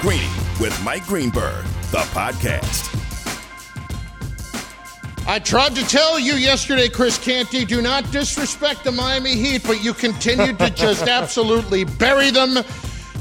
Greeny with Mike Greenberg, the podcast. I tried to tell you yesterday, Chris Canty, do not disrespect the Miami Heat, but you continued to just absolutely bury them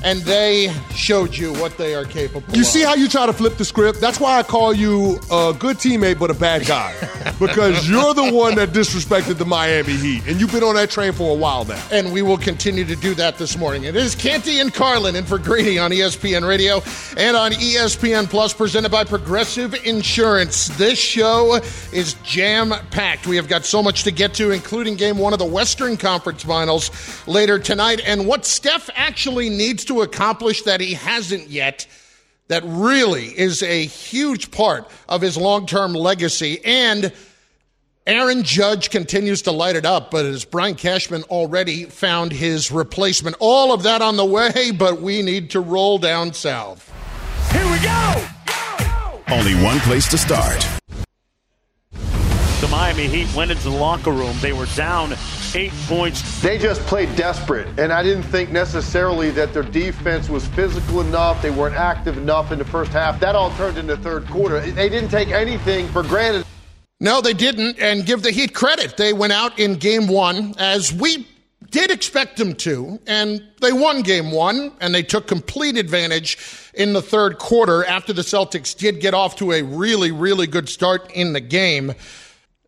and they showed you what they are capable of. You of. see how you try to flip the script? That's why I call you a good teammate but a bad guy. because you're the one that disrespected the Miami Heat, and you've been on that train for a while now. and we will continue to do that this morning. It is Canty and Carlin and for Greeny on ESPN Radio and on ESPN Plus, presented by Progressive Insurance. This show is jam packed. We have got so much to get to, including game one of the Western Conference Finals later tonight, and what Steph actually needs to accomplish that he hasn't yet. That really is a huge part of his long term legacy. And Aaron Judge continues to light it up, but as Brian Cashman already found his replacement, all of that on the way, but we need to roll down south. Here we go! Only one place to start. The Miami Heat went into the locker room. They were down eight points. They just played desperate, and I didn't think necessarily that their defense was physical enough. They weren't active enough in the first half. That all turned into third quarter. They didn't take anything for granted. No, they didn't, and give the Heat credit. They went out in game one as we did expect them to, and they won game one, and they took complete advantage in the third quarter after the Celtics did get off to a really, really good start in the game.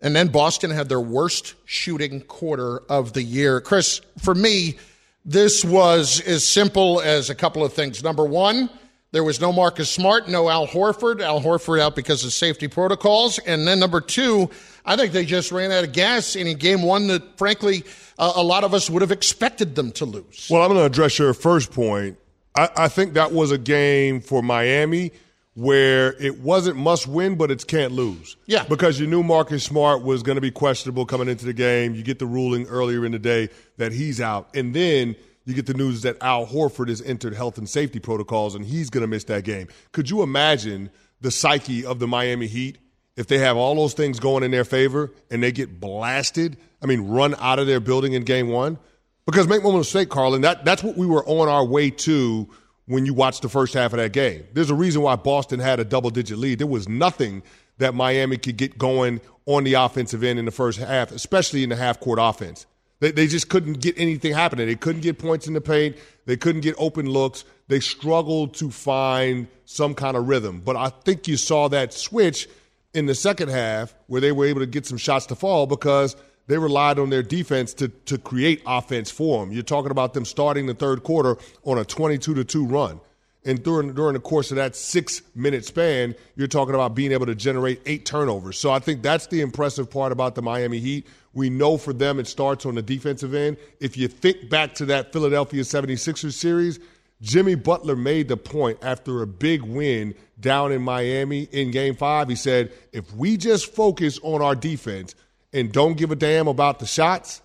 And then Boston had their worst shooting quarter of the year. Chris, for me, this was as simple as a couple of things. Number one, there was no Marcus Smart, no Al Horford. Al Horford out because of safety protocols. And then number two, I think they just ran out of gas in game one that, frankly, uh, a lot of us would have expected them to lose. Well, I'm going to address your first point. I, I think that was a game for Miami where it wasn't must win, but it's can't lose. Yeah. Because you knew Marcus Smart was going to be questionable coming into the game. You get the ruling earlier in the day that he's out. And then you get the news that Al Horford has entered health and safety protocols and he's going to miss that game. Could you imagine the psyche of the Miami Heat if they have all those things going in their favor and they get blasted? I mean, run out of their building in game one? Because make no mistake, Carlin, that, that's what we were on our way to when you watch the first half of that game. There's a reason why Boston had a double digit lead. There was nothing that Miami could get going on the offensive end in the first half, especially in the half court offense. They, they just couldn't get anything happening. They couldn't get points in the paint. They couldn't get open looks. They struggled to find some kind of rhythm. But I think you saw that switch in the second half where they were able to get some shots to fall because they relied on their defense to, to create offense for them. You're talking about them starting the third quarter on a 22 to 2 run. And during, during the course of that six minute span, you're talking about being able to generate eight turnovers. So I think that's the impressive part about the Miami Heat. We know for them it starts on the defensive end. If you think back to that Philadelphia 76ers series, Jimmy Butler made the point after a big win down in Miami in game five. He said, if we just focus on our defense and don't give a damn about the shots,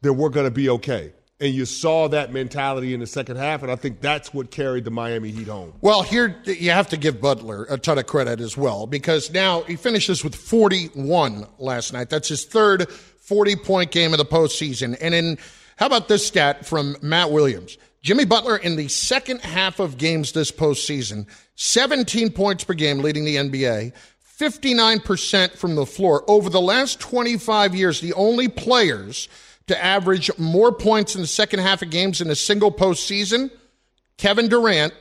then we're going to be okay. And you saw that mentality in the second half, and I think that's what carried the Miami Heat home. Well, here you have to give Butler a ton of credit as well because now he finishes with 41 last night. That's his third 40 point game of the postseason. And in how about this stat from Matt Williams? Jimmy Butler in the second half of games this postseason, 17 points per game leading the NBA, 59% from the floor. Over the last 25 years, the only players to average more points in the second half of games in a single postseason, Kevin Durant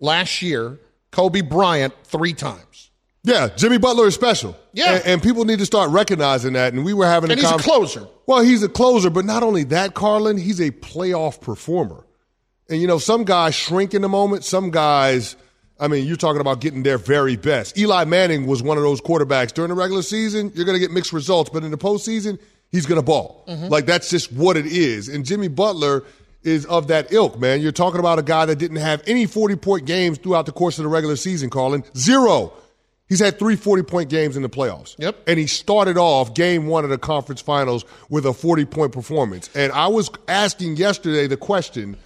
last year, Kobe Bryant three times. Yeah, Jimmy Butler is special. Yeah. And, and people need to start recognizing that. And we were having a And he's a closer. Well, he's a closer, but not only that, Carlin, he's a playoff performer. And, you know, some guys shrink in the moment. Some guys, I mean, you're talking about getting their very best. Eli Manning was one of those quarterbacks. During the regular season, you're going to get mixed results, but in the postseason, he's going to ball. Mm-hmm. Like, that's just what it is. And Jimmy Butler is of that ilk, man. You're talking about a guy that didn't have any 40 point games throughout the course of the regular season, Carlin. Zero. He's had three 40 point games in the playoffs. Yep. And he started off game one of the conference finals with a 40 point performance. And I was asking yesterday the question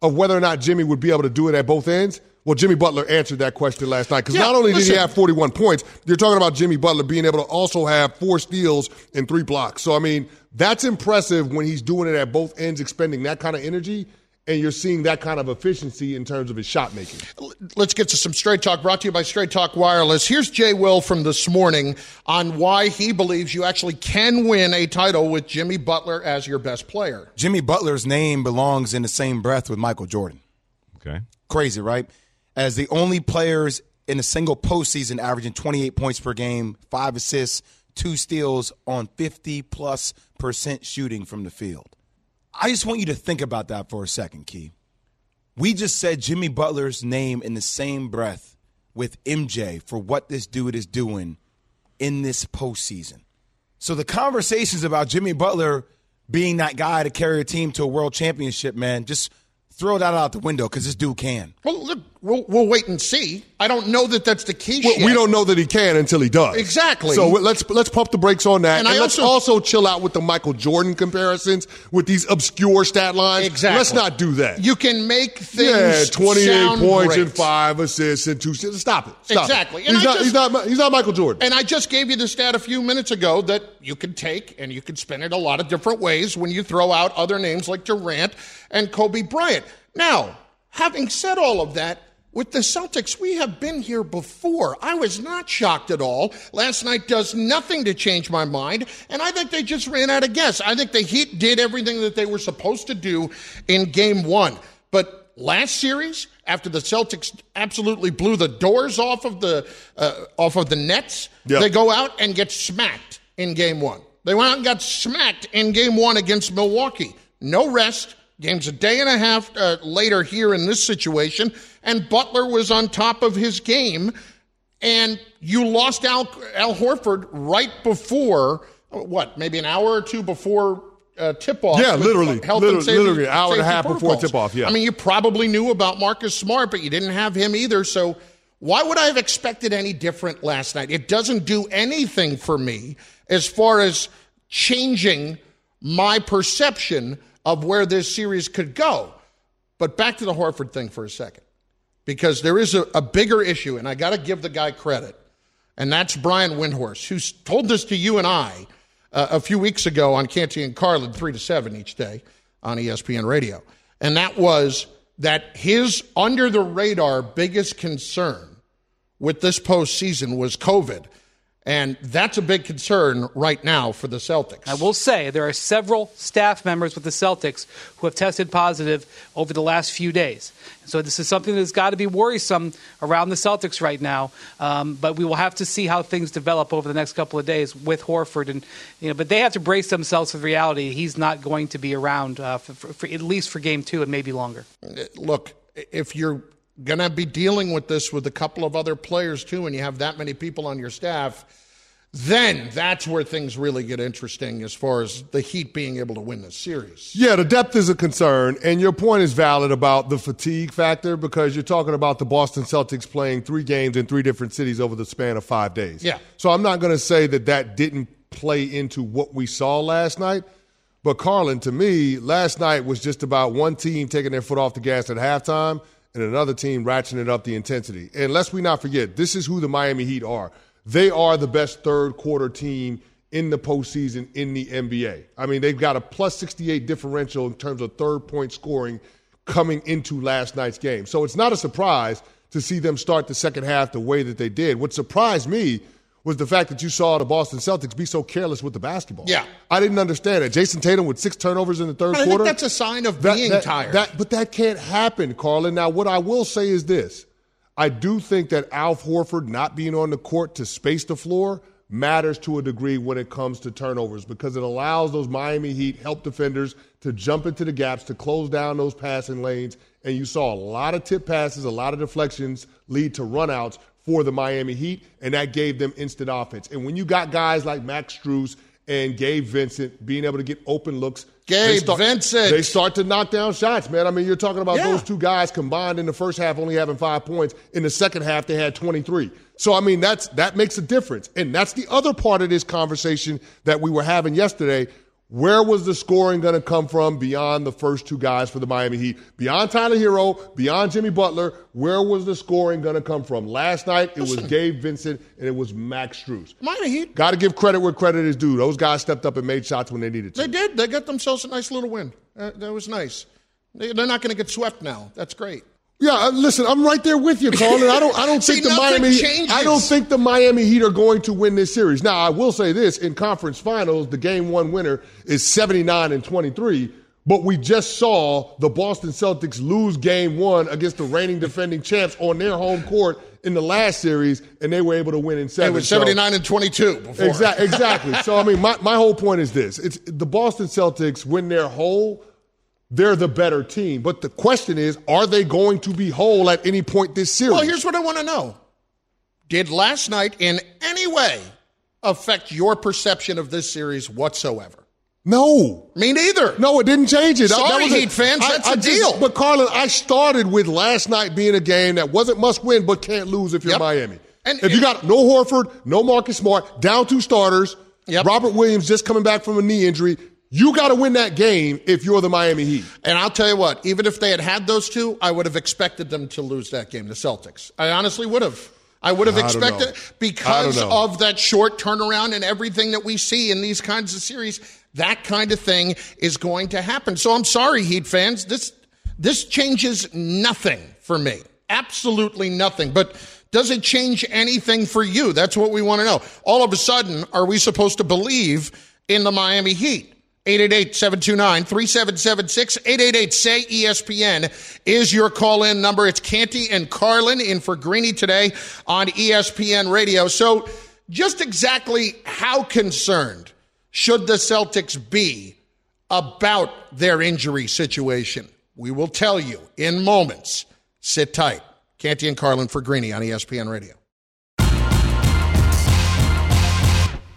of whether or not Jimmy would be able to do it at both ends. Well, Jimmy Butler answered that question last night because Yeah, not only did he have 41 points, you're talking about Jimmy Butler being able to also have four steals and three blocks. So, I mean, that's impressive when he's doing it at both ends, expending that kind of energy, and you're seeing that kind of efficiency in terms of his shot making. Let's get to some Straight Talk brought to you by Straight Talk Wireless. Here's Jay Will from this morning on why he believes you actually can win a title with Jimmy Butler as your best player. Jimmy Butler's name belongs in the same breath with Michael Jordan. Okay. Crazy, right? As the only players in a single postseason averaging 28 points per game, five assists, two steals on 50 plus percent shooting from the field. I just want you to think about that for a second, Key. We just said Jimmy Butler's name in the same breath with MJ for what this dude is doing in this postseason. So the conversations about Jimmy Butler being that guy to carry a team to a world championship, man, just throw that out the window because this dude can. Well, look, we'll, we'll wait and see. I don't know that that's the case Well, we don't know that he can until he does. Exactly. So let's let's pump the brakes on that, And and, I let's also- also chill out with the Michael Jordan comparisons with these obscure stat lines. Exactly. Let's not do that. You can make things yeah, twenty-eight points great. and five assists and two. Stop it. Stop. Exactly. And He's not, just- he's not. He's not Michael Jordan. And I just gave you the stat a few minutes ago that you can take and you can spin it a lot of different ways when you throw out other names like Durant and Kobe Bryant. Now, having said all of that, with the Celtics, we have been here before. I was not shocked at all. Last night does nothing to change my mind, and I think they just ran out of gas. I think the Heat did everything that they were supposed to do in game one. But last series, after the Celtics absolutely blew the doors off of the uh, off of the Nets, Yep. they go out and get smacked in game one. They went out and got smacked in game one against Milwaukee. No rest. Game's a day and a half uh, later here in this situation, and Butler was on top of his game, and you lost Al, Al Horford right before what? Maybe an hour or two before uh, tip off. Yeah, literally. Literally- literally an hour and a half before tip-off, yeah. I mean, you probably knew about Marcus Smart, but you didn't have him either. So why would I have expected any different last night? It doesn't do anything for me as far as changing my perception of where this series could go. But back to the Horford thing for a second, because there is a, a bigger issue, and I got to give the guy credit, and that's Brian Windhorst, who's told this to you and I uh, a few weeks ago on Canty and Carlin, three to seven each day on ESPN Radio, and that was that his under the radar biggest concern with this postseason was COVID. And that's a big concern right now for the Celtics. I will say there are several staff members with the Celtics who have tested positive over the last few days. So this is something that's got to be worrisome around the Celtics right now. Um, but we will have to see how things develop over the next couple of days with Horford, and you know, but they have to brace themselves with reality. He's not going to be around uh, for, for, for at least for Game Two and maybe longer. look, if you're going to be dealing with this with a couple of other players too, and you have that many people on your staff, then that's where things really get interesting as far as the Heat being able to win this series. Yeah, the depth is a concern, and your point is valid about the fatigue factor because you're talking about the Boston Celtics playing three games in three different cities over the span of five days. Yeah. So I'm not going to say that that didn't play into what we saw last night, but Carlin, to me, last night was just about one team taking their foot off the gas at halftime and another team ratcheting up the intensity. And let's we not forget, this is who the Miami Heat are. They are the best third quarter team in the postseason in the NBA. I mean, they've got a plus 68 differential in terms of third point scoring coming into last night's game. So it's not a surprise to see them start the second half the way that they did. What surprised me was the fact that you saw the Boston Celtics be so careless with the basketball. Yeah. I didn't understand it. Jayson Tatum with six turnovers in the third I think quarter. that's a sign of That- being that- tired. that- but that can't happen, Carlin. Now, what I will say is this I do think that Al Horford not being on the court to space the floor matters to a degree when it comes to turnovers because it allows those Miami Heat help defenders to jump into the gaps, to close down those passing lanes. And you saw a lot of tip passes, a lot of deflections lead to runouts for the Miami Heat, and that gave them instant offense. And when you got guys like Max Strus and Gabe Vincent being able to get open looks. Gabe start, Vincent. They start to knock down shots, man. I mean, you're talking about yeah. those two guys combined in the first half only having five points. In the second half, they had 23. So I mean, that's that makes a difference, and that's the other part of this conversation that we were having yesterday where was the scoring going to come from beyond the first two guys for the Miami Heat? Beyond Tyler Herro, beyond Jimmy Butler, where was the scoring going to come from? Last night, it was Gabe Vincent and it was Max Strus. Miami Heat. Got to give credit where credit is due. Those guys stepped up and made shots when they needed to. They did. They got themselves a nice little win. Uh, that was nice. They're not going to get swept now. That's great. Yeah, uh, listen, I'm right there with you, Colin. I don't, I don't See, think the Miami, changes. I don't think the Miami Heat are going to win this series. Now, I will say this: in conference finals, the game one winner is 79 and 23. But we just saw the Boston Celtics lose game one against the reigning defending champs on their home court in the last series, and they were able to win in seven. It was 79 so, and 22 before. Exactly. exactly. so, I mean, my, my whole point is this. It's the Boston Celtics, when they're whole, they're the better team. But the question is, are they going to be whole at any point this series? Well, here's what I want to know. Did last night in any way affect your perception of this series whatsoever? No. Me neither. No, it didn't change it. Sorry, that was Heat fans, I, that's I a deal. Just, but, Carlin, I started with last night being a game that wasn't must win, but can't lose if you're yep. Miami. And, if you got no Horford, no Marcus Smart, down two starters, yep. Robert Williams just coming back from a knee injury, you got to win that game if you're the Miami Heat. And I'll tell you what, even if they had had those two, I would have expected them to lose that game, the Celtics. I honestly would have. I would have expected because of that short turnaround and everything that we see in these kinds of series, that kind of thing is going to happen. So I'm sorry, Heat fans. This this changes nothing for me. Absolutely nothing. But does it change anything for you? That's what we want to know. All of a sudden, are we supposed to believe in the Miami Heat? 888-729-3776, 888-SAY-ESPN is your call-in number. It's Canty and Carlin in for Greeny today on ESPN Radio. So just exactly how concerned should the Celtics be about their injury situation? We will tell you in moments. Sit tight. Canty and Carlin for Greeny on ESPN Radio.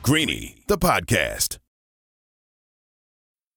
Greeny, the podcast.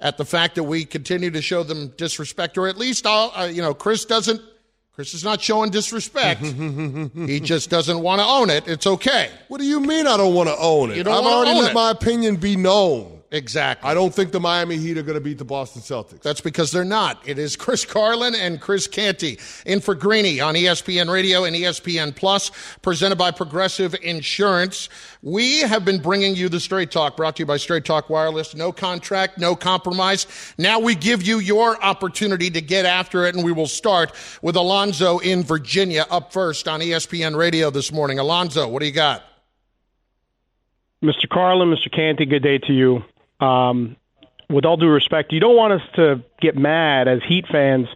at the fact that we continue to show them disrespect, or at least, I'll, uh, you know, Chris doesn't. Chris is not showing disrespect. he just doesn't want to own it. It's okay. What do you mean I don't want to own it? You don't I've already let it. my opinion be known. Exactly. I don't think the Miami Heat are going to beat the Boston Celtics. That's because they're not. It is Chris Carlin and Chris Canty in for Greeny on ESPN Radio and ESPN Plus, presented by Progressive Insurance. We have been bringing you the Straight Talk, brought to you by Straight Talk Wireless. No contract, no compromise. Now we give you your opportunity to get after it, and we will start with Alonzo in Virginia up first on ESPN Radio this morning. Alonzo, what do you got? Mr. Carlin, Mr. Canty, good day to you. Um, with all due respect, you don't want us to get mad as Heat fans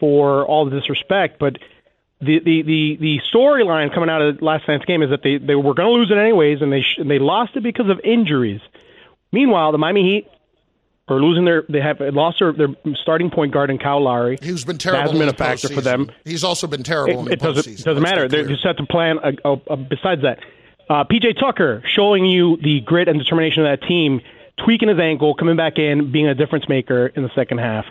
for all the disrespect, but the the the, the storyline coming out of last night's game is that they, they were going to lose it anyways, and they sh- and they lost it because of injuries. Meanwhile, the Miami Heat are losing their they have lost their, their starting point guard in Kyle Lowry. He's been terrible. Hasn't been a factor for them. He's also been terrible in It, the it doesn't postseason. doesn't matter. They just have to plan. Uh, uh, uh, besides that, uh, PJ Tucker showing you the grit and determination of that team, tweaking his ankle, coming back in, being a difference maker in the second half.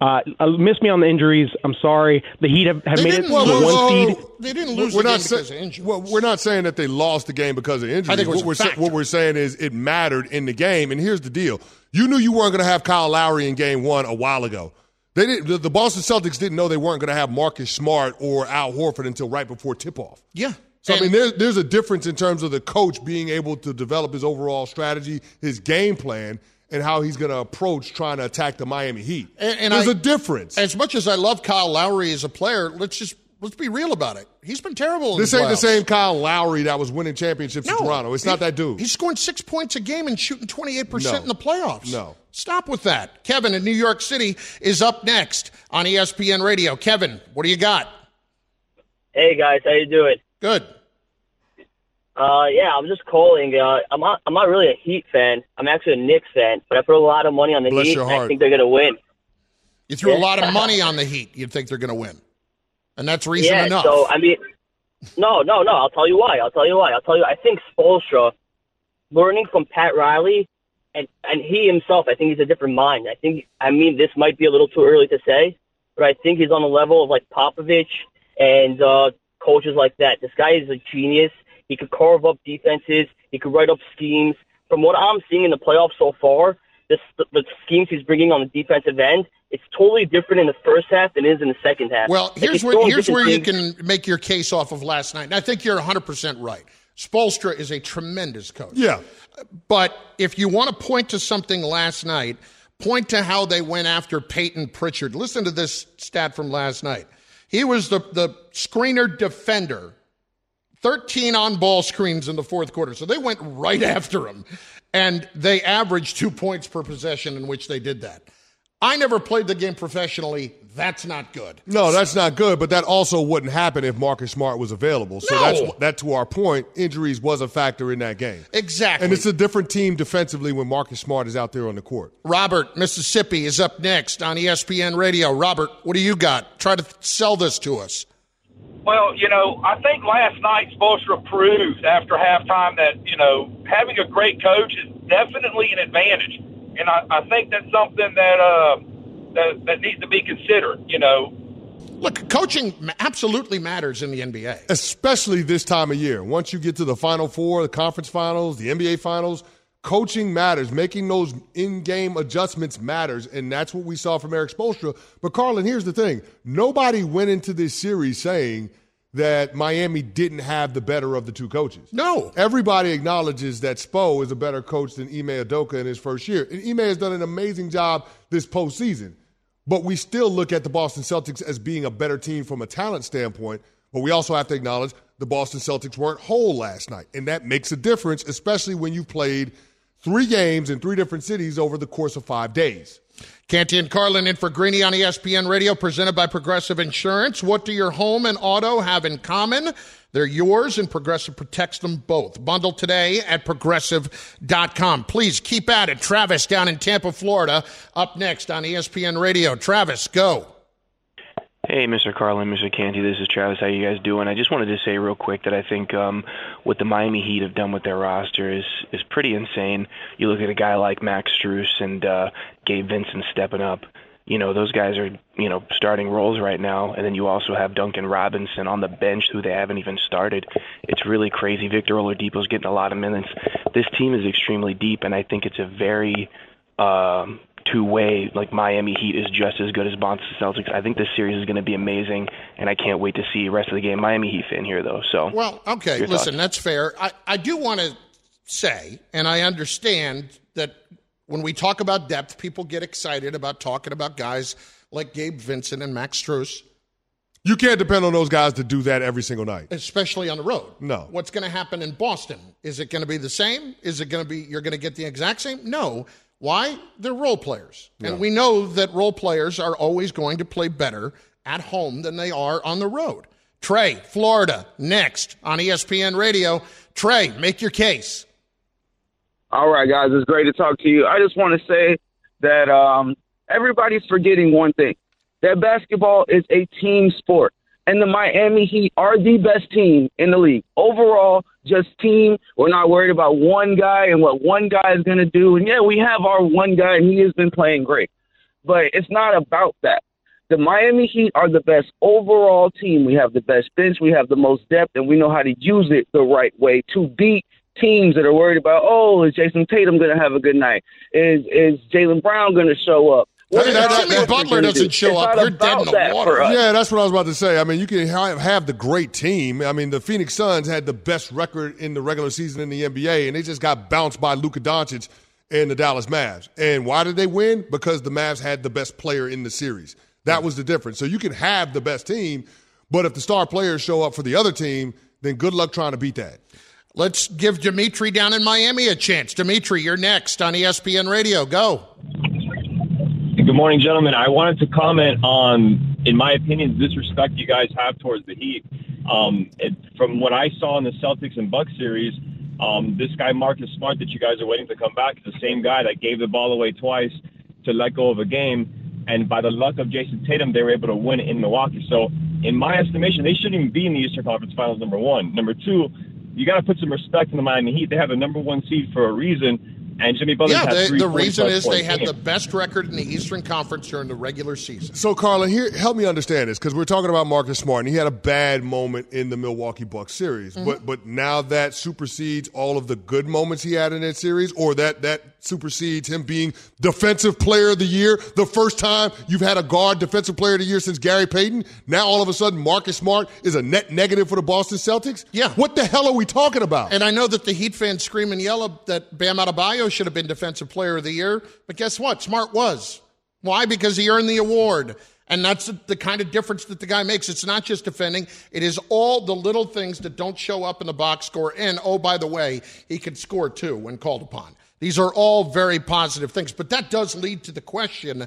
Uh, uh, missed me on the injuries. I'm sorry. The Heat have, have made it didn't to the lose- one seed. They didn't lose we're the not game sa- because of injury. Well, we're not saying that they lost the game because of injuries. I think what, we're sa- what we're saying is it mattered in the game. And here's the deal: you knew you weren't going to have Kyle Lowry in Game One a while ago. They didn't. The, the Boston Celtics didn't know they weren't going to have Marcus Smart or Al Horford until right before tip-off. yeah. So I mean, there's there's a difference in terms of the coach being able to develop his overall strategy, his game plan, and how he's going to approach trying to attack the Miami Heat. And- and there's I- a difference. As much as I love Kyle Lowry as a player, let's just let's be real about it. He's been terrible. In This the ain't the same Kyle Lowry that was winning championships in Toronto. It's not that dude. He's scoring six points a game and shooting 28% in the playoffs. No. Stop with that. Kevin in New York City is up next on ESPN Radio. Kevin, what do you got? Hey guys, how you doing? Good. Uh, yeah, I'm just calling. Uh, I'm not. I'm not really a Heat fan. I'm actually a Knicks fan, but I put a lot of money on the Bless Heat. your I think they're gonna win. You threw a lot of money on the Heat. You'd think they're going to win. And that's reason yeah. enough. So I mean, no, no, no. I'll tell you why. I'll tell you why. I'll tell you. I think Spoelstra, learning from Pat Riley, and and he himself, I think he's a different mind. I think. I mean, this might be a little too early to say, but I think he's on the level of like Popovich and uh, coaches like that. This guy is a genius. He could carve up defenses. He could write up schemes. From what I'm seeing in the playoffs so far, this, the, the schemes he's bringing on the defensive end, it's totally different in the first half than it is in the second half. Well, Like, here's he's where here's where you can make your case off of last night. And I think you're 100% right. Spoelstra is a tremendous coach. Yeah. But if you want to point to something last night, point to how they went after Peyton Pritchard. Listen to this stat from last night. He was the, the screener defender 13 on ball screens in the fourth quarter. So they went right after him. And they averaged two points per possession in which they did that. I never played the game professionally. That's not good. No, that's not good, but that also wouldn't happen if Marcus Smart was available. So No. that's that to our point, injuries was a factor in that game. Exactly. And it's a different team defensively when Marcus Smart is out there on the court. Robert, Mississippi, is up next on ESPN Radio. Robert, what do you got? Try to sell this to us. Well, you know, I think last night Spoelstra proved after halftime that, you know, having a great coach is definitely an advantage. And I, I think that's something that, uh, that, that needs to be considered, you know. Look, coaching absolutely matters in the NBA. Especially this time of year. Once you get to the Final Four, the conference finals, the NBA finals, coaching matters. Making those in-game adjustments matters, and that's what we saw from Erik Spoelstra. But Carlin, here's the thing: nobody went into this series saying that Miami didn't have the better of the two coaches. No. Everybody acknowledges that Spo is a better coach than Ime Udoka in his first year. And Ime has done an amazing job this postseason. But we still look at the Boston Celtics as being a better team from a talent standpoint. But we also have to acknowledge the Boston Celtics weren't whole last night. And that makes a difference, especially when you've played three games in three different cities over the course of five days. Canty and Carlin in for Greeny on ESPN Radio, presented by Progressive Insurance. What do your home and auto have in common? They're yours, and Progressive protects them both. Bundle today at progressive.com. Please keep at it. Travis down in Tampa, Florida, up next on ESPN Radio. Travis, go. Hey, Mr. Carlin, Mr. Canty, this is Travis. How you guys doing? I just wanted to say real quick that I think um, what the Miami Heat have done with their roster is is pretty insane. You look at a guy like Max Strus and uh, Gabe Vincent stepping up. You know, those guys are you know starting roles right now, and then you also have Duncan Robinson on the bench who they haven't even started. It's really crazy. Victor Oladipo's getting a lot of minutes. This team is extremely deep, and I think it's a very um, two-way. Like Miami Heat is just as good as Boston Celtics. I think this series is going to be amazing, and I can't wait to see the rest of the game. Miami Heat fan here, though. So Well, okay, listen, thoughts? that's fair. I, I do want to say, and I understand that when we talk about depth, people get excited about talking about guys like Gabe Vincent and Max Strus, You can't depend on those guys to do that every single night. especially on the road. No. What's going to happen in Boston? Is it going to be the same? Is it going to be you're going to get the exact same? No. Why? They're role players. And we know that role players are always going to play better at home than they are on the road. Trey, Florida, next on ESPN Radio. Trey, make your case. All right, guys, it's great to talk to you. I just want to say that um, everybody's forgetting one thing that basketball is a team sport. And the Miami Heat are the best team in the league. Overall, just team. We're not worried about one guy and what one guy is going to do. And yeah, we have our one guy, and he has been playing great. But it's not about that. The Miami Heat are the best overall team. We have the best bench, we have the most depth, and we know how to use it the right way to beat teams that are worried about, oh, is Jayson Tatum going to have a good night? Is is Jaylen Brown going to show up? What Hey, is that- Jimmy that Butler doesn't show up. You're dead in the water. Yeah, that's what I was about to say. I mean, you can have, have the great team. I mean, the Phoenix Suns had the best record in the regular season in the NBA, and they just got bounced by Luka Doncic and the Dallas Mavs. And why did they win? Because the Mavs had the best player in the series. That was the difference. So you can have the best team, but if the star players show up for the other team, then good luck trying to beat that. Let's give Dimitri down in Miami a chance. Dimitri, you're next on ESPN Radio. Go. Morning, gentlemen. I wanted to comment on, in my opinion, the disrespect you guys have towards the Heat. Um, it, from what I saw in the Celtics and Bucks series, um, this guy Marcus Smart that you guys are waiting to come back is the same guy that gave the ball away twice to let go of a game. And by the luck of Jayson Tatum, they were able to win in Milwaukee. So, in my estimation, they shouldn't even be in the Eastern Conference Finals. Number one. Number two, you got to put some respect in the Miami Heat. They have the number one seed for a reason. And Jimmy Butler Yeah, had the, the reason is they had the best record in the Eastern Conference during the regular season. So, Carla, here, help me understand this because we're talking about Marcus Smart, and he had a bad moment in the Milwaukee Bucks series. Mhm. But but now that supersedes all of the good moments he had in that series, or that that supersedes him being Defensive Player of the Year, the first time you've had a guard Defensive Player of the Year since Gary Payton. Now all of a sudden, Marcus Smart is a net negative for the Boston Celtics. Yeah. What the hell are we talking about? And I know that the Heat fans scream and yell that Bam Adebayo should have been Defensive Player of the Year, but guess what? Smart was. Why? Because he earned the award. And that's the- kind of difference that the guy makes. It's not just defending, it is all the little things that don't show up in the box score. And oh, by the way, he can score too when called upon. These are all very positive things. But that does lead to the question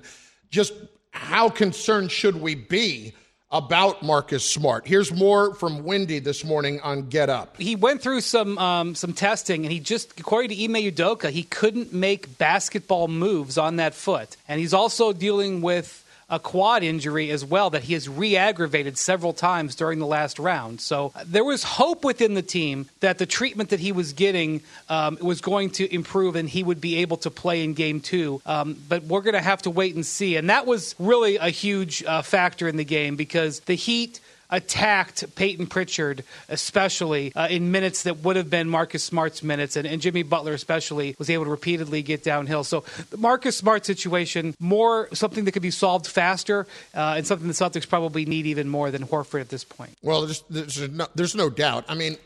just how concerned should we be about Marcus Smart? Here's more from Windy this morning on Get Up. He went through some um, some testing, and he just, according to Ime Udoka, he couldn't make basketball moves on that foot, and he's also dealing with a quad injury as well that he has re-aggravated several times during the last round. So uh, there was hope within the team that the treatment that he was getting um, was going to improve and he would be able to play in game two. Um, but we're going to have to wait and see. And that was really a huge uh, factor in the game because the Heat attacked Peyton Pritchard, especially uh, in minutes that would have been Marcus Smart's minutes, and, and Jimmy Butler especially was able to repeatedly get downhill. So the Marcus Smart situation, more something that could be solved faster, uh, and something the Celtics probably need even more than Horford at this point. Well, there's, there's, no, there's no doubt. I mean,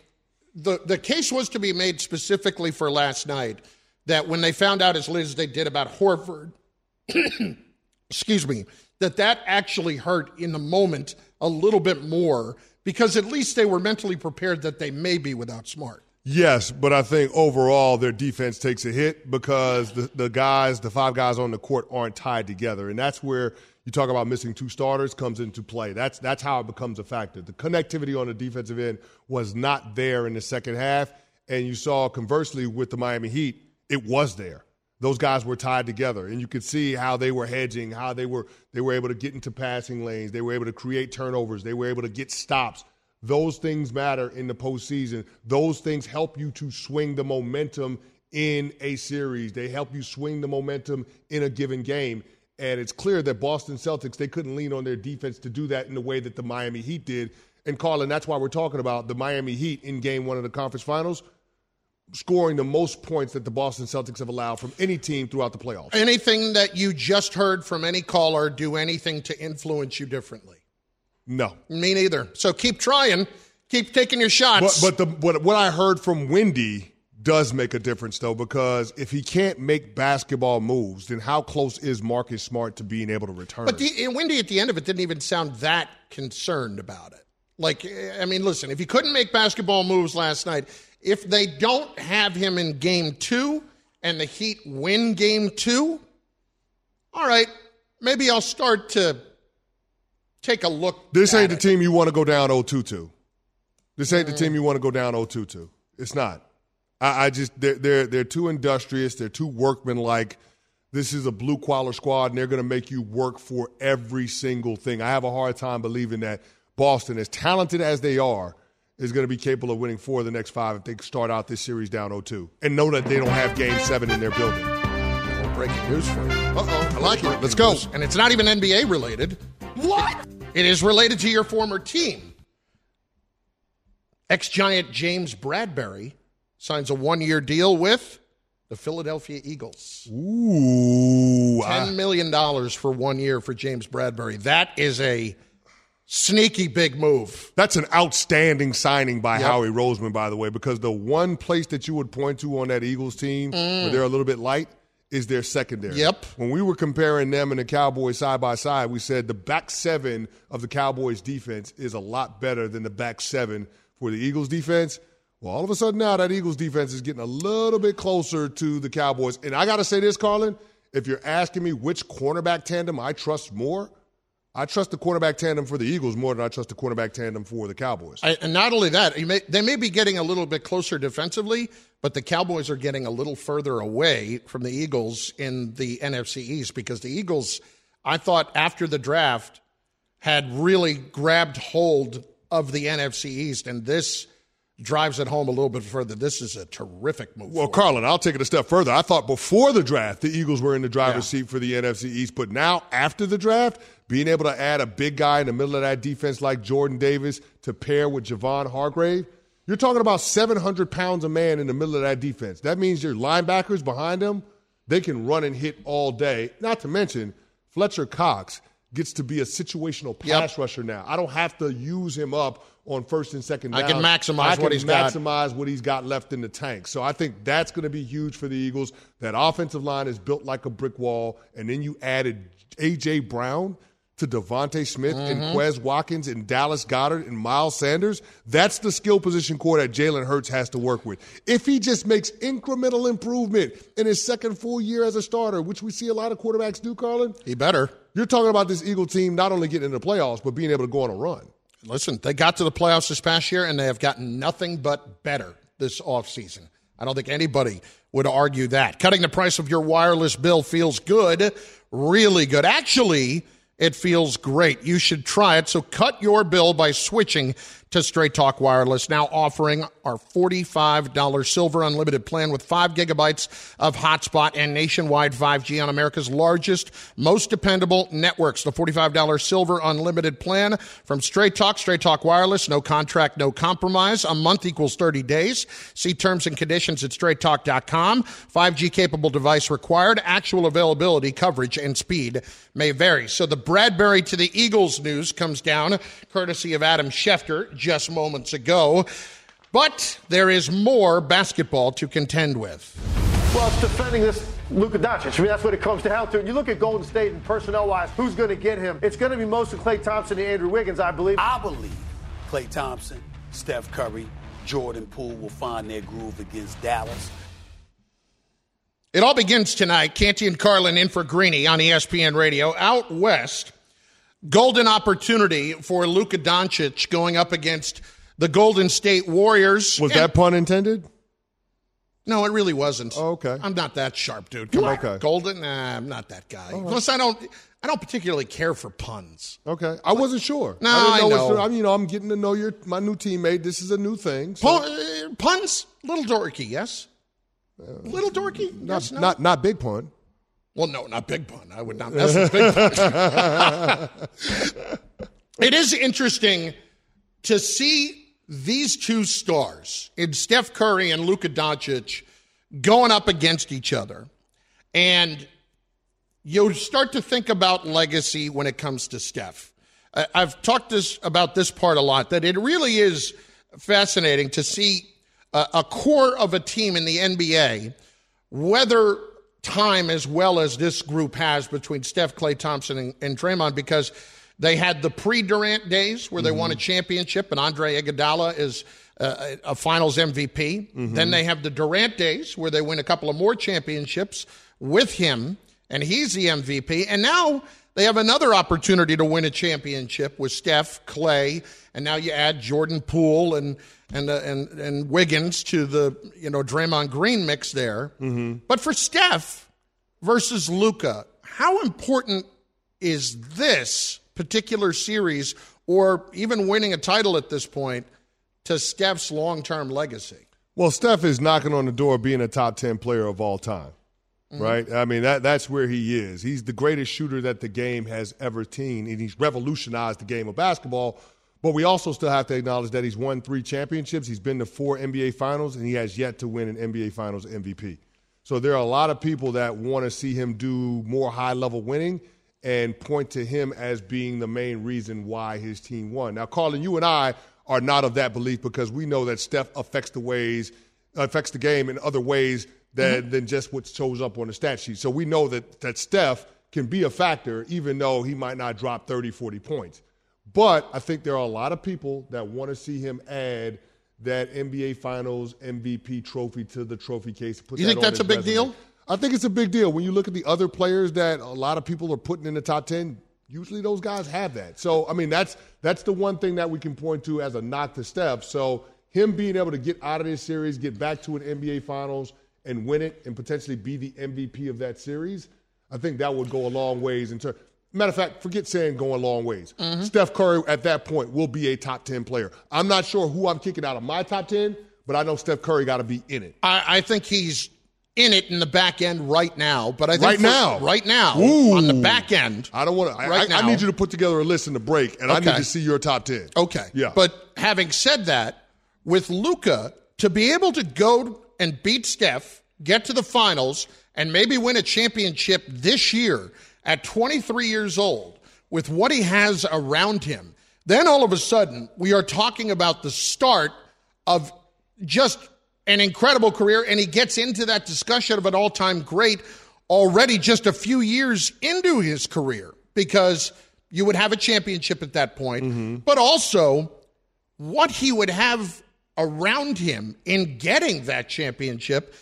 the, the case was to be made specifically for last night that when they found out as late as they did about Horford, excuse me, that that actually hurt in the moment a little bit more because at least they were mentally prepared that they may be without Smart. Yes, but I think overall their defense takes a hit because the, the guys, the five guys on the court aren't tied together. And that's where you talk about missing two starters comes into play. That's that's how it becomes a factor. The connectivity on the defensive end was not there in the second half. And you saw conversely with the Miami Heat, it was there. Those guys were tied together, and you could see how they were hedging, how they were they were able to get into passing lanes, they were able to create turnovers, they were able to get stops. Those things matter in the postseason. Those things help you to swing the momentum in a series. They help you swing the momentum in a given game. And it's clear that Boston Celtics, they couldn't lean on their defense to do that in the way that the Miami Heat did. And Carlin, that's why we're talking about the Miami Heat in game one of the conference finals, scoring the most points that the Boston Celtics have allowed from any team throughout the playoffs. Anything that you just heard from any caller do anything to influence you differently? No. Me neither. So keep trying. Keep taking your shots. But, but the what, what I heard from Windy does make a difference though, because if he can't make basketball moves, then how close is Marcus Smart to being able to return? But the, eh, Windy at the end of it didn't even sound that concerned about it. Like, eh, I mean, listen, if he couldn't make basketball moves last night, if they don't have him in game two and the Heat win game two, all right, maybe I'll start to take a look. This ain't the it. team you want to go down 0-2 to. This ain't the mm. team you want to go down 0-2 to. It's not. I, I just they're, they're they're too industrious. They're too workmanlike. this is a blue collar squad and they're going to make you work for every single thing. I have a hard time believing that Boston, as talented as they are, is going to be capable of winning four of the next five if they start out this series down 0-2 and know that they don't have game seven in their building. Well, breaking news for you. Uh-oh, I like it. Let's go. And it's not even NBA related. What? It is related to your former team. Ex-Giant James Bradbury signs a one-year deal with the Philadelphia Eagles. Ooh. Ah. $10 million for one year for James Bradbury. That is a sneaky big move. That's an outstanding signing by Yep. Howie Roseman, by the way, because the one place that you would point to on that Eagles team where Mm. they're a little bit light is their secondary. Yep. When we were comparing them and the Cowboys side by side, we said the back seven of the Cowboys defense is a lot better than the back seven for the Eagles defense. Well, all of a sudden now that Eagles defense is getting a little bit closer to the Cowboys. And I got to say this, Carlin, if you're asking me which cornerback tandem I trust more, I trust the quarterback tandem for the Eagles more than I trust the quarterback tandem for the Cowboys. I, and not only that, may, they may be getting a little bit closer defensively, but the Cowboys are getting a little further away from the Eagles in the NFC East because the Eagles, I thought after the draft, had really grabbed hold of the NFC East, and this drives it home a little bit further. This is a terrific move. Well, Carlin, I'll take it a step further. I thought before the draft, the Eagles were in the driver's seat for the NFC East, but now after the draft, being able to add a big guy in the middle of that defense like Jordan Davis to pair with Javon Hargrave, you're talking about 700 pounds a man in the middle of that defense. That means your linebackers behind them, they can run and hit all day. Not to mention, Fletcher Cox gets to be a situational pass rusher now. I don't have to use him up on first and second down. I can maximize I can what he's got. maximize what he's got left in the tank. So I think that's going to be huge for the Eagles. That offensive line is built like a brick wall, and then you added A.J. Brown to DeVonta Smith and Mhm. Quez Watkins and Dallas Goedert and Miles Sanders. That's the skill position core that Jalen Hurts has to work with. If he just makes incremental improvement in his second full year as a starter, which we see a lot of quarterbacks do, Carlin, he better. You're talking about this Eagle team not only getting into the playoffs, but being able to go on a run. Listen, they got to the playoffs this past year, and they have gotten nothing but better this offseason. I don't think anybody would argue that. Cutting the price of your wireless bill feels good, really good. Actually, it feels great. You should try it. So cut your bill by switching to Straight Talk Wireless, now offering our $45 silver unlimited plan with 5 gigabytes of hotspot and nationwide 5G on America's largest, most dependable networks. The $45 silver unlimited plan from Straight Talk, Straight Talk Wireless, no contract, no compromise. A month equals 30 days. See terms and conditions at straighttalk.com. 5G capable device required. Actual availability, coverage, and speed may vary. So the Bradberry to the Eagles news comes down courtesy of Adam Schefter just moments ago. But there is more basketball to contend with. Well, it's defending this Luka Doncic. I mean, that's what it comes down to. You look at Golden State and personnel-wise, who's going to get him? It's going to be mostly Klay Thompson and Andrew Wiggins, I believe. I believe Klay Thompson, Steph Curry, Jordan Poole will find their groove against Dallas. It all begins tonight. Canty and Carlin in for Greeny on ESPN Radio. Out west, golden opportunity for Luka Doncic going up against the Golden State Warriors. Was And- that pun intended? No, it really wasn't. Oh, okay. I'm not that sharp, dude. Come on. Okay. Golden? Nah, I'm not that guy. Plus, I don't. I don't particularly care for puns. Okay, I wasn't sure. No, I, didn't I know. I'm, you know, I'm getting to know your my new teammate. This is a new thing. so- Pun, uh, puns, little dorky, yes. little dorky, not, yes, no. not not big pun. Well, no, not big pun. I would not mess with big pun. it is interesting to see these two stars in Steph Curry and Luka Doncic going up against each other. And you start to think about legacy when it comes to Steph. I- I've talked this about this part a lot that it really is fascinating to see a, a core of a team in the NBA weather time as well as this group has between Steph, Klay Thompson, and, and Draymond because they had the pre-Durant days where they won a championship and Andre Iguodala is uh, a Finals MVP. Then they have the Durant days where they win a couple of more championships with him and he's the MVP. And now they have another opportunity to win a championship with Steph, Klay, and now you add Jordan Poole and and uh, and and Wiggins to the you know Draymond Green mix there. But for Steph, versus Luka. How important is this particular series, or even winning a title at this point, to Steph's long term legacy? Well, Steph is knocking on the door of being a top 10 player of all time, Mhm. right? I mean, that, that's where he is. He's the greatest shooter that the game has ever seen, and he's revolutionized the game of basketball. But we also still have to acknowledge that he's won three championships. He's been to four NBA finals, and he has yet to win an NBA finals MVP. So there are a lot of people that want to see him do more high level winning and point to him as being the main reason why his team won. Now, Carlin, you and I are not of that belief because we know that Steph affects the ways affects the game in other ways than, mm-hmm. than just what shows up on the stat sheet. So we know that that Steph can be a factor even though he might not drop 30, 40 points. But I think there are a lot of people that want to see him add that NBA Finals MVP trophy to the trophy case. Put You that think that's a big resume. deal? I think it's a big deal. When you look at the other players that a lot of people are putting in the top 10, usually those guys have that. So, I mean, that's that's the one thing that we can point to as a knock to Steph. So, him being able to get out of this series, get back to an NBA Finals and win it and potentially be the MVP of that series, I think that would go a long ways in terms Matter of fact, forget saying going long ways. Mm-hmm. Steph Curry at that point will be a top 10 player. I'm not sure who I'm kicking out of my top 10, but I know Steph Curry got to be in it. I, I think he's in it in the back end right now. But I think Right for- now? right now Ooh. on the back end, I don't want to. Right I, I need you to put together a list in the break, and I need Okay. to see your top 10. Okay. Yeah. But having said that, with Luka to be able to go and beat Steph, get to the finals, and maybe win a championship this year at 23 years old, with what he has around him, then all of a sudden we are talking about the start of just an incredible career, and he gets into that discussion of an all time great already just a few years into his career because you would have a championship at that point, mm-hmm. but also what he would have around him in getting that championship.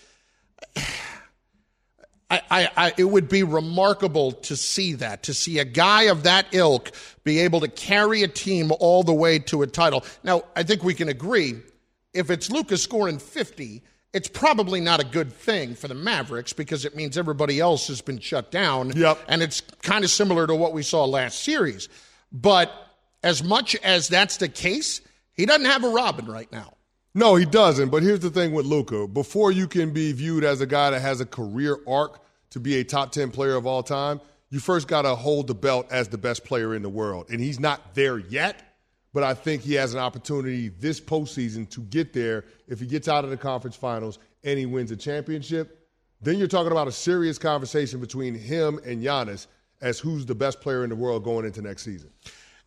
I, I, I, it would be remarkable to see that, to see a guy of that ilk be able to carry a team all the way to a title. Now, I think we can agree if it's Luka's scoring 50, it's probably not a good thing for the Mavericks because it means everybody else has been shut down. Yep. And it's kind of similar to what we saw last series. But as much as that's the case, he doesn't have a Robin right now. No, he doesn't. But here's the thing with Luka: before you can be viewed as a guy that has a career arc to be a top ten player of all time, you first got to hold the belt as the best player in the world, and he's not there yet. But I think he has an opportunity this postseason to get there if he gets out of the conference finals and he wins a championship. Then you're talking about a serious conversation between him and Giannis as who's the best player in the world going into next season.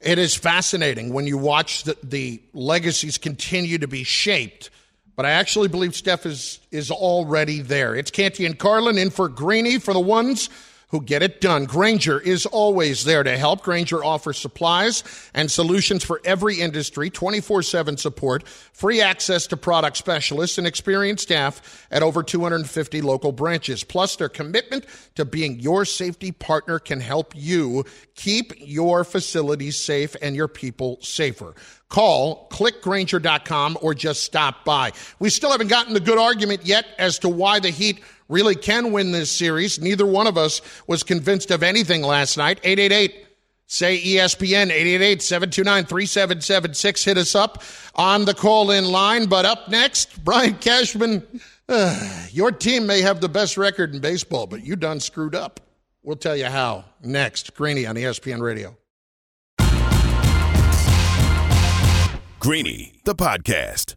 It is fascinating when you watch the, the legacies continue to be shaped. But I actually believe Steph is is already there. It's Canty and Carlin in for Greeny for the ones who get it done. Grainger is always there to help. Grainger offers supplies and solutions for every industry, 24 7 support, free access to product specialists, and experienced staff at over 250 local branches. Plus, their commitment to being your safety partner can help you keep your facilities safe and your people safer. Call clickgrainger.com or just stop by. We still haven't gotten the good argument yet as to why the Heat really can win this series. Neither one of us was convinced of anything last night. 888 say ESPN 888-729-3776 hit us up on the call in line but up next Brian Cashman uh, your team may have the best record in baseball but you done screwed up we'll tell you how next Greeny on ESPN radio Greeny, the podcast.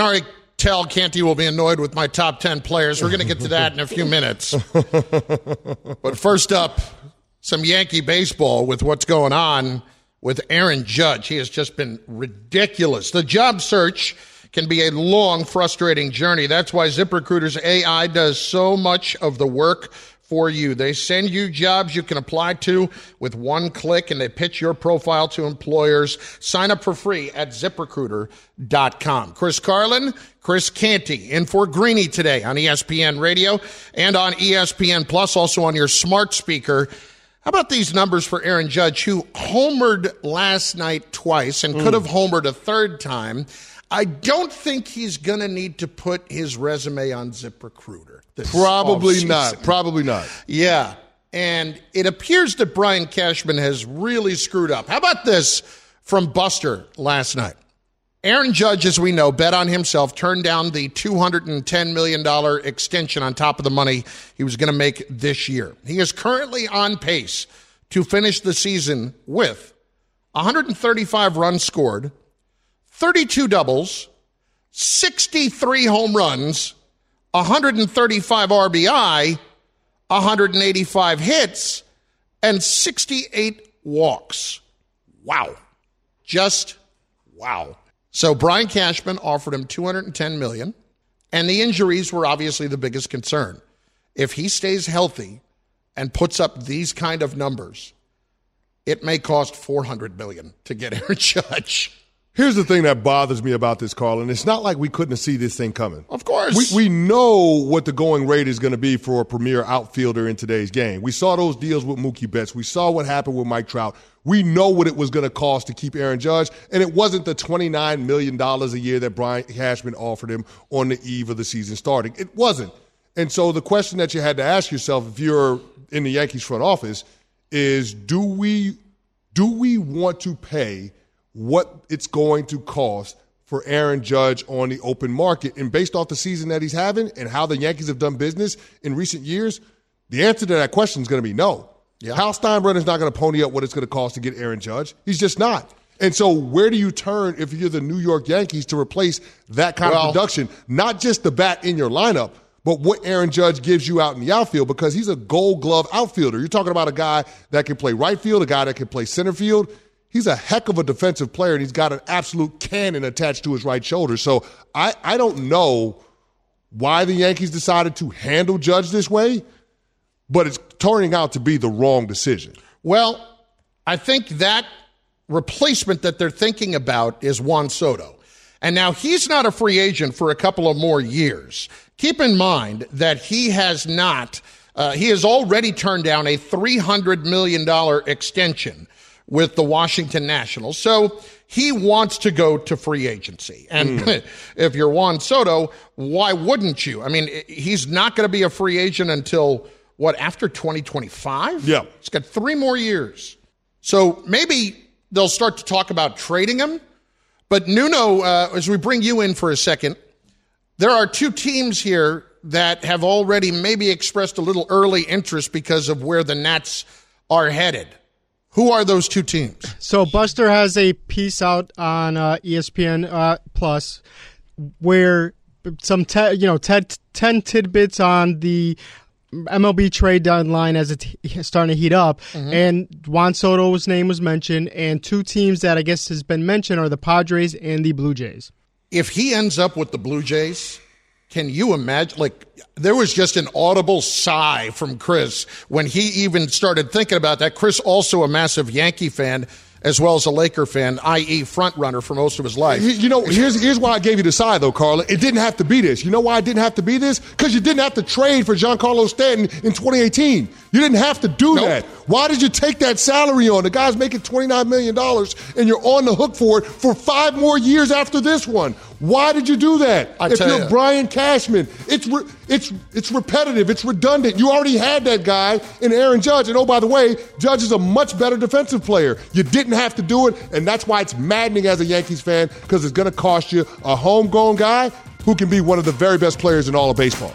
All right, tell Canty will be annoyed with my top 10 players. We're going to get to that in a few minutes. but first up, some Yankee baseball with what's going on with Aaron Judge. He has just been ridiculous. The job search can be a long, frustrating journey. That's why ZipRecruiter's AI does so much of the work for you. They send you jobs you can apply to with one click and they pitch your profile to employers. Sign up for free at ziprecruiter.com. Chris Carlin, Chris Canty in for Greeny today on ESPN Radio and on ESPN Plus, also on your smart speaker. How about these numbers for Aaron Judge, who homered last night twice and could hmm. have homered a third time? I don't think he's going to need to put his resume on ZipRecruiter. This Probably offseason. not. Probably not. Yeah. And it appears that Brian Cashman has really screwed up. How about this from Buster last night? Aaron Judge, as we know, bet on himself, turned down the $210 million extension on top of the money he was going to make this year. He is currently on pace to finish the season with 135 runs scored, 32 doubles, 63 home runs, 135 RBI, 185 hits, and 68 walks. Wow. Just wow. So Brian Cashman offered him 210 million, and the injuries were obviously the biggest concern. If he stays healthy and puts up these kind of numbers, it may cost 400 million to get Aaron Judge. Here's the thing that bothers me about this, Carl, and It's not like we couldn't see this thing coming. Of course. We, we know what the going rate is going to be for a premier outfielder in today's game. We saw those deals with Mookie Betts. We saw what happened with Mike Trout. We know what it was going to cost to keep Aaron Judge, and it wasn't the $29 million a year that Brian Cashman offered him on the eve of the season starting. It wasn't. And so the question that you had to ask yourself if you're in the Yankees front office is do we do we want to pay what it's going to cost for Aaron Judge on the open market. And based off the season that he's having and how the Yankees have done business in recent years, the answer to that question is going to be no. Yeah. Hal Steinbrenner's not going to pony up what it's going to cost to get Aaron Judge. He's just not. And so, where do you turn if you're the New York Yankees to replace that kind Well- of production? Not just the bat in your lineup, but what Aaron Judge gives you out in the outfield because he's a gold glove outfielder. You're talking about a guy that can play right field, a guy that can play center field. He's a heck of a defensive player, and he's got an absolute cannon attached to his right shoulder. So I, I don't know why the Yankees decided to handle Judge this way, but it's turning out to be the wrong decision. Well, I think that replacement that they're thinking about is Juan Soto. And now he's not a free agent for a couple of more years. Keep in mind that he has not, uh, he has already turned down a $300 million extension with the Washington Nationals. So he wants to go to free agency. And if you're Juan Soto, why wouldn't you? I mean, he's not going to be a free agent until what, after 2025? Yeah. He's got three more years. So maybe they'll start to talk about trading him. But Nuno, uh, as we bring you in for a second, there are two teams here that have already maybe expressed a little early interest because of where the Nats are headed. Who are those two teams? So Buster has a piece out on uh, ESPN uh, Plus where some te- you know te- ten tidbits on the MLB trade deadline as it's starting to heat up, Mhm. and Juan Soto's name was mentioned, and two teams that I guess has been mentioned are the Padres and the Blue Jays. if he ends up with the Blue Jays, can you imagine? Like, there was just an audible sigh from Chris when he even started thinking about that. Chris, also a massive Yankee fan, as well as a Laker fan, i.e., front runner for most of his life. You, know, here's here's why I gave you the side though, Carla. It didn't have to be this. You know why it didn't have to be this? Because you didn't have to trade for Giancarlo Stanton in 2018. You didn't have to do that. Why did you take that salary on? The guy's making 29 million dollars, and you're on the hook for it for five more years after this one. Why did you do that? I if tell you're ya. Brian Cashman, it's re- it's it's repetitive. It's redundant. You already had that guy in Aaron Judge, and oh by the way, Judge is a much better defensive player. You didn't have to do it, and that's why it's maddening as a Yankees fan because it's going to cost you a homegrown guy who can be one of the very best players in all of baseball.